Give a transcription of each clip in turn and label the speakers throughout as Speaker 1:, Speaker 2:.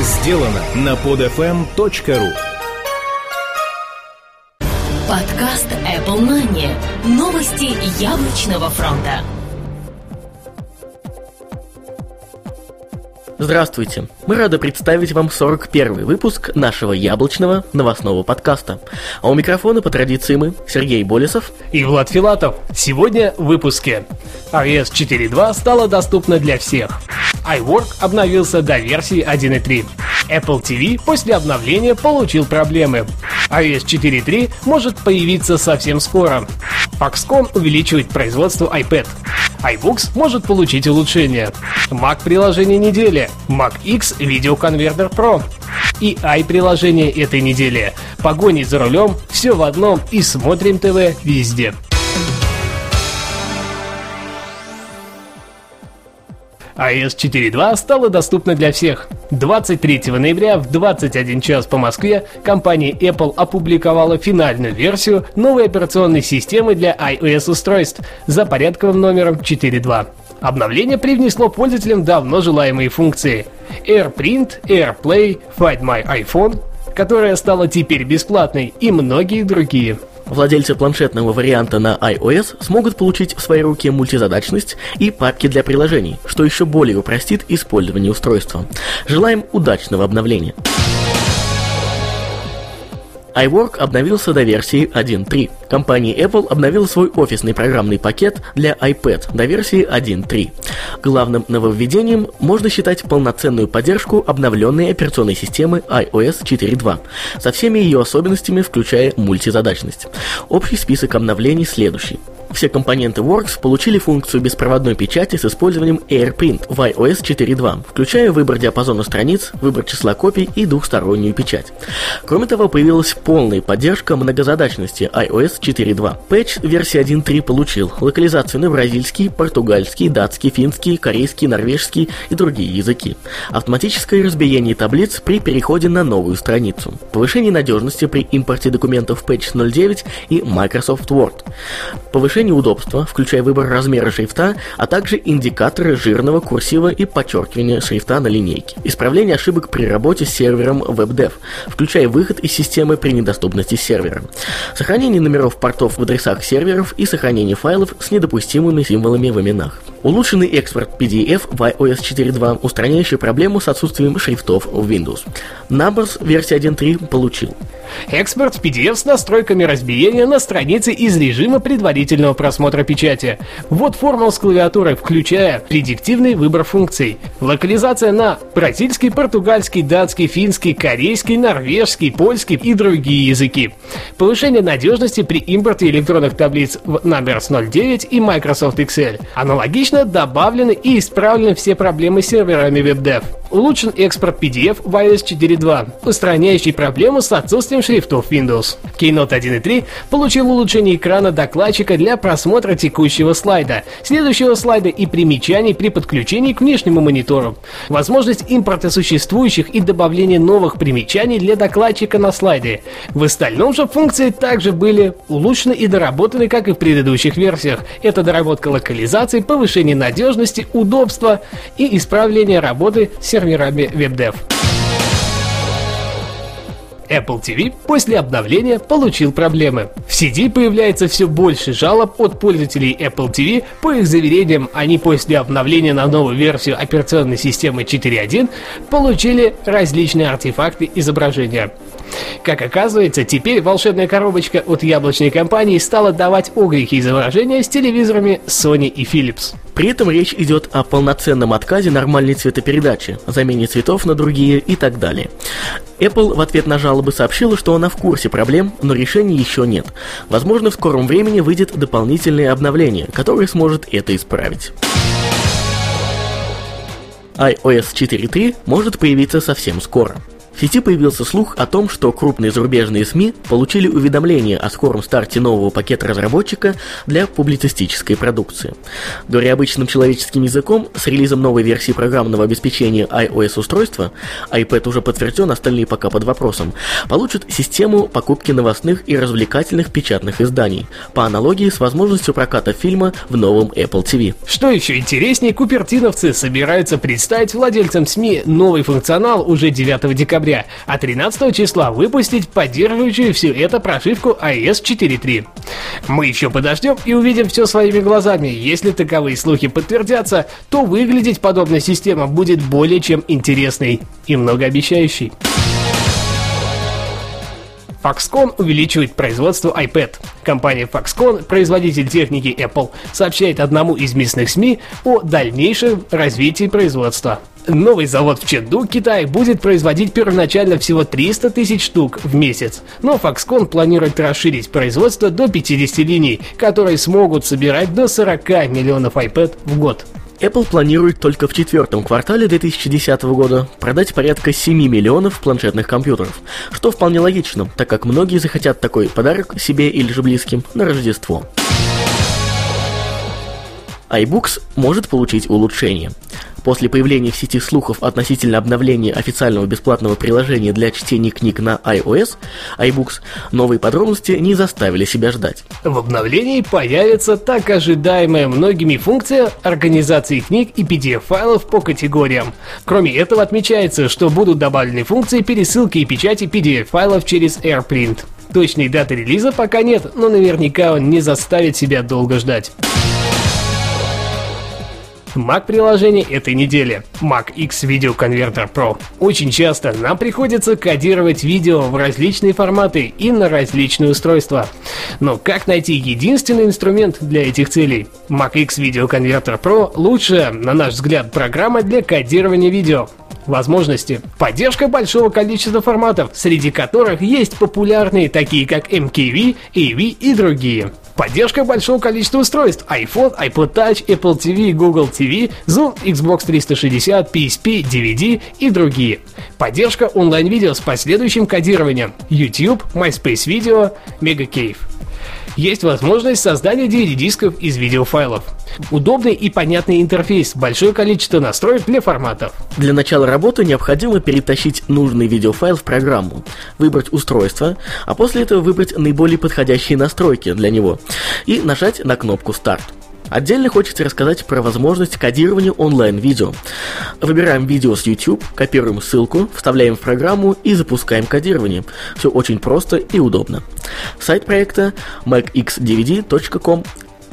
Speaker 1: сделано на podfm.ru
Speaker 2: Подкаст Apple Money. Новости яблочного фронта.
Speaker 3: Здравствуйте! Мы рады представить вам 41 выпуск нашего яблочного новостного подкаста. А у микрофона по традиции мы, Сергей Болесов
Speaker 4: и Влад Филатов. Сегодня в выпуске. iOS 4.2 стала доступна для всех. iWork обновился до версии 1.3. Apple TV после обновления получил проблемы. iOS 4.3 может появиться совсем скоро. Foxconn увеличивает производство iPad iBooks может получить улучшение. Mac приложение недели. Mac X Видеоконвертер Pro. И i-приложение этой недели. Погони за рулем, все в одном и смотрим ТВ везде. iOS 4.2 стала доступна для всех. 23 ноября в 21 час по Москве компания Apple опубликовала финальную версию новой операционной системы для iOS-устройств за порядковым номером 4.2. Обновление привнесло пользователям давно желаемые функции AirPrint, AirPlay, Find My iPhone, которая стала теперь бесплатной, и многие другие.
Speaker 3: Владельцы планшетного варианта на iOS смогут получить в свои руки мультизадачность и папки для приложений, что еще более упростит использование устройства. Желаем удачного обновления! iWork обновился до версии 1.3. Компания Apple обновила свой офисный программный пакет для iPad до версии 1.3. Главным нововведением можно считать полноценную поддержку обновленной операционной системы iOS 4.2 со всеми ее особенностями, включая мультизадачность. Общий список обновлений следующий. Все компоненты Works получили функцию беспроводной печати с использованием AirPrint в iOS 4.2, включая выбор диапазона страниц, выбор числа копий и двухстороннюю печать. Кроме того, появилась полная поддержка многозадачности iOS 4.2. Пэтч версии 1.3 получил локализацию на бразильский, португальский, датский, финский, корейский, норвежский и другие языки. Автоматическое разбиение таблиц при переходе на новую страницу. Повышение надежности при импорте документов Patch 09 и Microsoft Word. Повышение удобства, включая выбор размера шрифта, а также индикаторы жирного, курсива и подчеркивания шрифта на линейке. Исправление ошибок при работе с сервером WebDev, включая выход из системы при недоступности сервера. Сохранение номеров портов в адресах серверов и сохранение файлов с недопустимыми символами в именах. Улучшенный экспорт PDF в iOS 4.2, устраняющий проблему с отсутствием шрифтов в Windows. Numbers версия 1.3 получил.
Speaker 4: Экспорт PDF с настройками разбиения на странице из режима предварительного просмотра печати. Вот формул с клавиатурой, включая предиктивный выбор функций. Локализация на бразильский, португальский, датский, финский, корейский, норвежский, польский и другие языки. Повышение надежности при импорте электронных таблиц в Numbers 09 и Microsoft Excel. Аналогично добавлены и исправлены все проблемы с серверами WebDev. Улучшен экспорт PDF в iOS 4.2, устраняющий проблему с отсутствием шрифтов Windows. Keynote 1.3 получил улучшение экрана докладчика для просмотра текущего слайда, следующего слайда и примечаний при подключении к внешнему монитору. Возможность импорта существующих и добавления новых примечаний для докладчика на слайде. В остальном же функции также были улучшены и доработаны, как и в предыдущих версиях. Это доработка локализации, повышение надежности, удобства и исправление работы сервера серверами WebDev. Apple TV после обновления получил проблемы. В CD появляется все больше жалоб от пользователей Apple TV. По их заверениям, они после обновления на новую версию операционной системы 4.1 получили различные артефакты изображения. Как оказывается, теперь волшебная коробочка от яблочной компании стала давать огрехи изображения с телевизорами Sony и Philips.
Speaker 3: При этом речь идет о полноценном отказе нормальной цветопередачи, замене цветов на другие и так далее. Apple в ответ на жалобы сообщила, что она в курсе проблем, но решений еще нет. Возможно, в скором времени выйдет дополнительное обновление, которое сможет это исправить iOS 4.3 может появиться совсем скоро. В сети появился слух о том, что крупные зарубежные СМИ получили уведомление о скором старте нового пакета разработчика для публицистической продукции. Говоря обычным человеческим языком, с релизом новой версии программного обеспечения iOS устройства, iPad уже подтвержден, остальные пока под вопросом, получит систему покупки новостных и развлекательных печатных изданий, по аналогии с возможностью проката фильма в новом Apple TV.
Speaker 4: Что еще интереснее, купертиновцы собираются представить владельцам СМИ новый функционал уже 9 декабря, а 13 числа выпустить поддерживающую все это прошивку iOS 4.3. Мы еще подождем и увидим все своими глазами. Если таковые слухи подтвердятся, то выглядеть подобная система будет более чем интересной и многообещающей. Foxconn увеличивает производство iPad. Компания Foxconn, производитель техники Apple, сообщает одному из местных СМИ о дальнейшем развитии производства. Новый завод в Ченду, Китай, будет производить первоначально всего 300 тысяч штук в месяц, но Foxconn планирует расширить производство до 50 линий, которые смогут собирать до 40 миллионов iPad в год.
Speaker 3: Apple планирует только в четвертом квартале 2010 года продать порядка 7 миллионов планшетных компьютеров, что вполне логично, так как многие захотят такой подарок себе или же близким на Рождество iBooks может получить улучшение. После появления в сети слухов относительно обновления официального бесплатного приложения для чтения книг на iOS, iBooks, новые подробности не заставили себя ждать.
Speaker 4: В обновлении появится так ожидаемая многими функция организации книг и PDF-файлов по категориям. Кроме этого отмечается, что будут добавлены функции пересылки и печати PDF-файлов через AirPrint. Точной даты релиза пока нет, но наверняка он не заставит себя долго ждать. Mac-приложение этой недели. Mac X Video Converter Pro. Очень часто нам приходится кодировать видео в различные форматы и на различные устройства. Но как найти единственный инструмент для этих целей? Mac X Video Converter Pro лучшая, на наш взгляд, программа для кодирования видео возможности. Поддержка большого количества форматов, среди которых есть популярные такие как MKV, AV и другие. Поддержка большого количества устройств. iPhone, iPod Touch, Apple TV, Google TV, Zoom, Xbox 360, PSP, DVD и другие. Поддержка онлайн-видео с последующим кодированием. YouTube, MySpace Video, MegaCave есть возможность создания DVD-дисков из видеофайлов. Удобный и понятный интерфейс, большое количество настроек для форматов.
Speaker 3: Для начала работы необходимо перетащить нужный видеофайл в программу, выбрать устройство, а после этого выбрать наиболее подходящие настройки для него и нажать на кнопку «Старт». Отдельно хочется рассказать про возможность кодирования онлайн-видео. Выбираем видео с YouTube, копируем ссылку, вставляем в программу и запускаем кодирование. Все очень просто и удобно. Сайт проекта macxdvd.com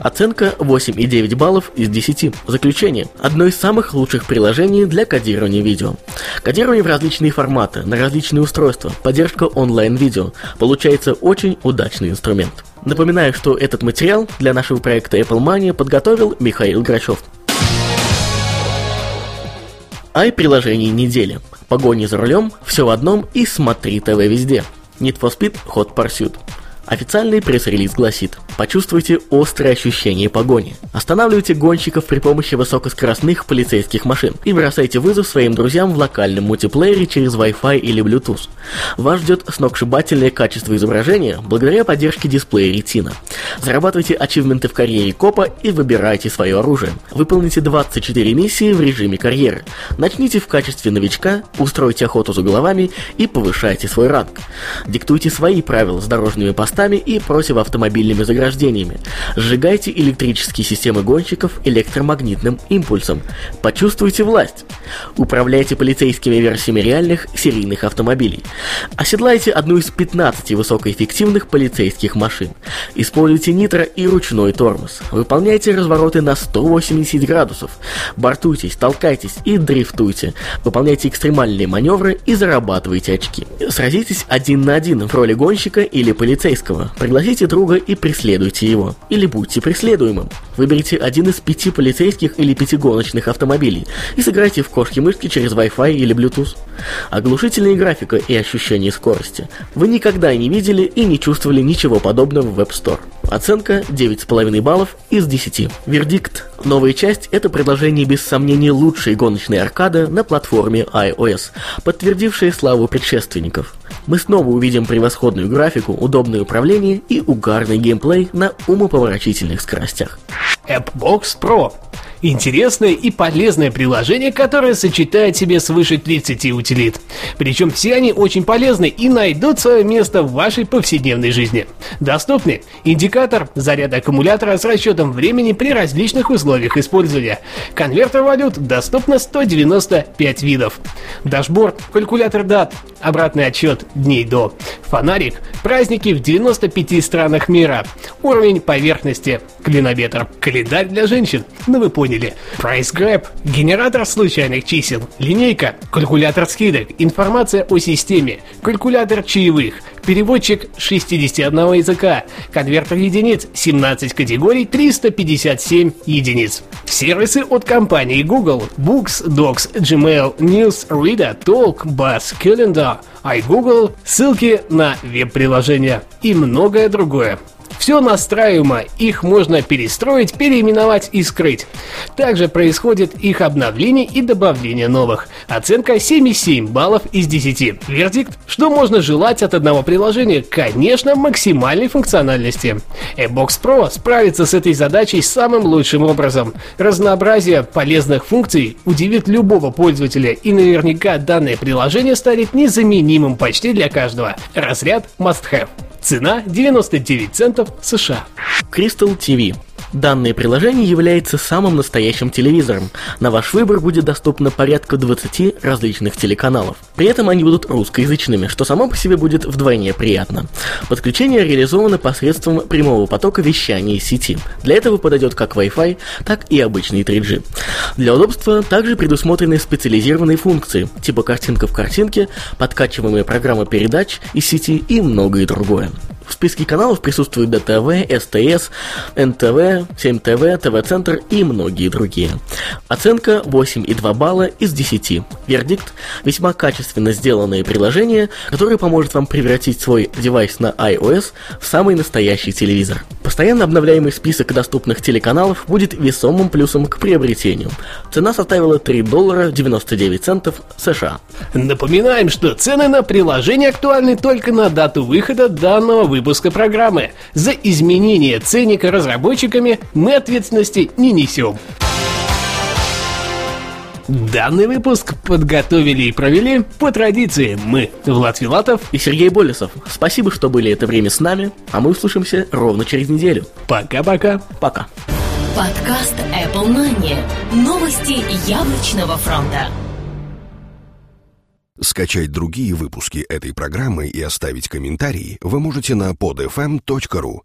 Speaker 3: Оценка 8,9 баллов из 10. Заключение. Одно из самых лучших приложений для кодирования видео. Кодирование в различные форматы, на различные устройства, поддержка онлайн-видео. Получается очень удачный инструмент. Напоминаю, что этот материал для нашего проекта Apple Money подготовил Михаил Грачев. Ай-приложение недели. Погони за рулем, все в одном и смотри ТВ везде. Need for Speed Hot Pursuit. Официальный пресс-релиз гласит Почувствуйте острое ощущение погони. Останавливайте гонщиков при помощи высокоскоростных полицейских машин и бросайте вызов своим друзьям в локальном мультиплеере через Wi-Fi или Bluetooth. Вас ждет сногсшибательное качество изображения благодаря поддержке дисплея Retina. Зарабатывайте ачивменты в карьере копа и выбирайте свое оружие. Выполните 24 миссии в режиме карьеры. Начните в качестве новичка, устройте охоту за головами и повышайте свой ранг. Диктуйте свои правила с дорожными постами мостами и противоавтомобильными заграждениями. Сжигайте электрические системы гонщиков электромагнитным импульсом. Почувствуйте власть. Управляйте полицейскими версиями реальных серийных автомобилей. Оседлайте одну из 15 высокоэффективных полицейских машин. Используйте нитро и ручной тормоз. Выполняйте развороты на 180 градусов. Бортуйтесь, толкайтесь и дрифтуйте. Выполняйте экстремальные маневры и зарабатывайте очки. Сразитесь один на один в роли гонщика или полицейского полицейского, пригласите друга и преследуйте его. Или будьте преследуемым. Выберите один из пяти полицейских или пяти гоночных автомобилей и сыграйте в кошки-мышки через Wi-Fi или Bluetooth. Оглушительная графика и ощущение скорости. Вы никогда не видели и не чувствовали ничего подобного в App Store. Оценка 9,5 баллов из 10. Вердикт. Новая часть – это предложение без сомнений лучшей гоночной аркады на платформе iOS, подтвердившая славу предшественников. Мы снова увидим превосходную графику, удобное управление и угарный геймплей на умопомрачительных скоростях.
Speaker 4: AppBox Pro Интересное и полезное приложение, которое сочетает в себе свыше 30 утилит. Причем все они очень полезны и найдут свое место в вашей повседневной жизни. Доступны индикатор заряда аккумулятора с расчетом времени при различных условиях использования. Конвертер валют доступно 195 видов. Дашборд, калькулятор дат, обратный отчет дней до. Фонарик, праздники в 95 странах мира. Уровень поверхности, клинометр, календарь для женщин. Ну вы поняли. Price Grab – генератор случайных чисел, линейка, калькулятор скидок, информация о системе, калькулятор чаевых, переводчик 61 языка, конвертер единиц 17 категорий 357 единиц. Сервисы от компании Google, Books, Docs, Gmail, News, Reader, Talk, Buzz, Calendar, iGoogle, ссылки на веб-приложения и многое другое. Все настраиваемо, их можно перестроить, переименовать и скрыть. Также происходит их обновление и добавление новых. Оценка 7,7 баллов из 10. Вердикт, что можно желать от одного приложения? Конечно, максимальной функциональности. Ebox Pro справится с этой задачей самым лучшим образом. Разнообразие полезных функций удивит любого пользователя и наверняка данное приложение станет незаменимым почти для каждого. Разряд Must Have. Цена 99 центов США.
Speaker 3: Crystal TV Данное приложение является самым настоящим телевизором. На ваш выбор будет доступно порядка 20 различных телеканалов. При этом они будут русскоязычными, что само по себе будет вдвойне приятно. Подключение реализовано посредством прямого потока вещания из сети. Для этого подойдет как Wi-Fi, так и обычный 3G. Для удобства также предусмотрены специализированные функции, типа картинка в картинке, подкачиваемая программа передач из сети и многое другое. В списке каналов присутствуют ДТВ, СТС, НТВ, 7ТВ, ТВ-центр и многие другие. Оценка 8,2 балла из 10. Вердикт – весьма качественно сделанное приложение, которое поможет вам превратить свой девайс на iOS в самый настоящий телевизор. Постоянно обновляемый список доступных телеканалов будет весомым плюсом к приобретению. Цена составила 3 доллара 99 центов США.
Speaker 4: Напоминаем, что цены на приложение актуальны только на дату выхода данного выпуска программы. За изменение ценника разработчиками мы ответственности не несем. Данный выпуск подготовили и провели по традиции мы, Влад Филатов
Speaker 3: и Сергей Болесов. Спасибо, что были это время с нами, а мы услышимся ровно через неделю.
Speaker 4: Пока-пока.
Speaker 3: Пока.
Speaker 2: Подкаст Apple Money. Новости яблочного фронта.
Speaker 5: Скачать другие выпуски этой программы и оставить комментарии вы можете на podfm.ru.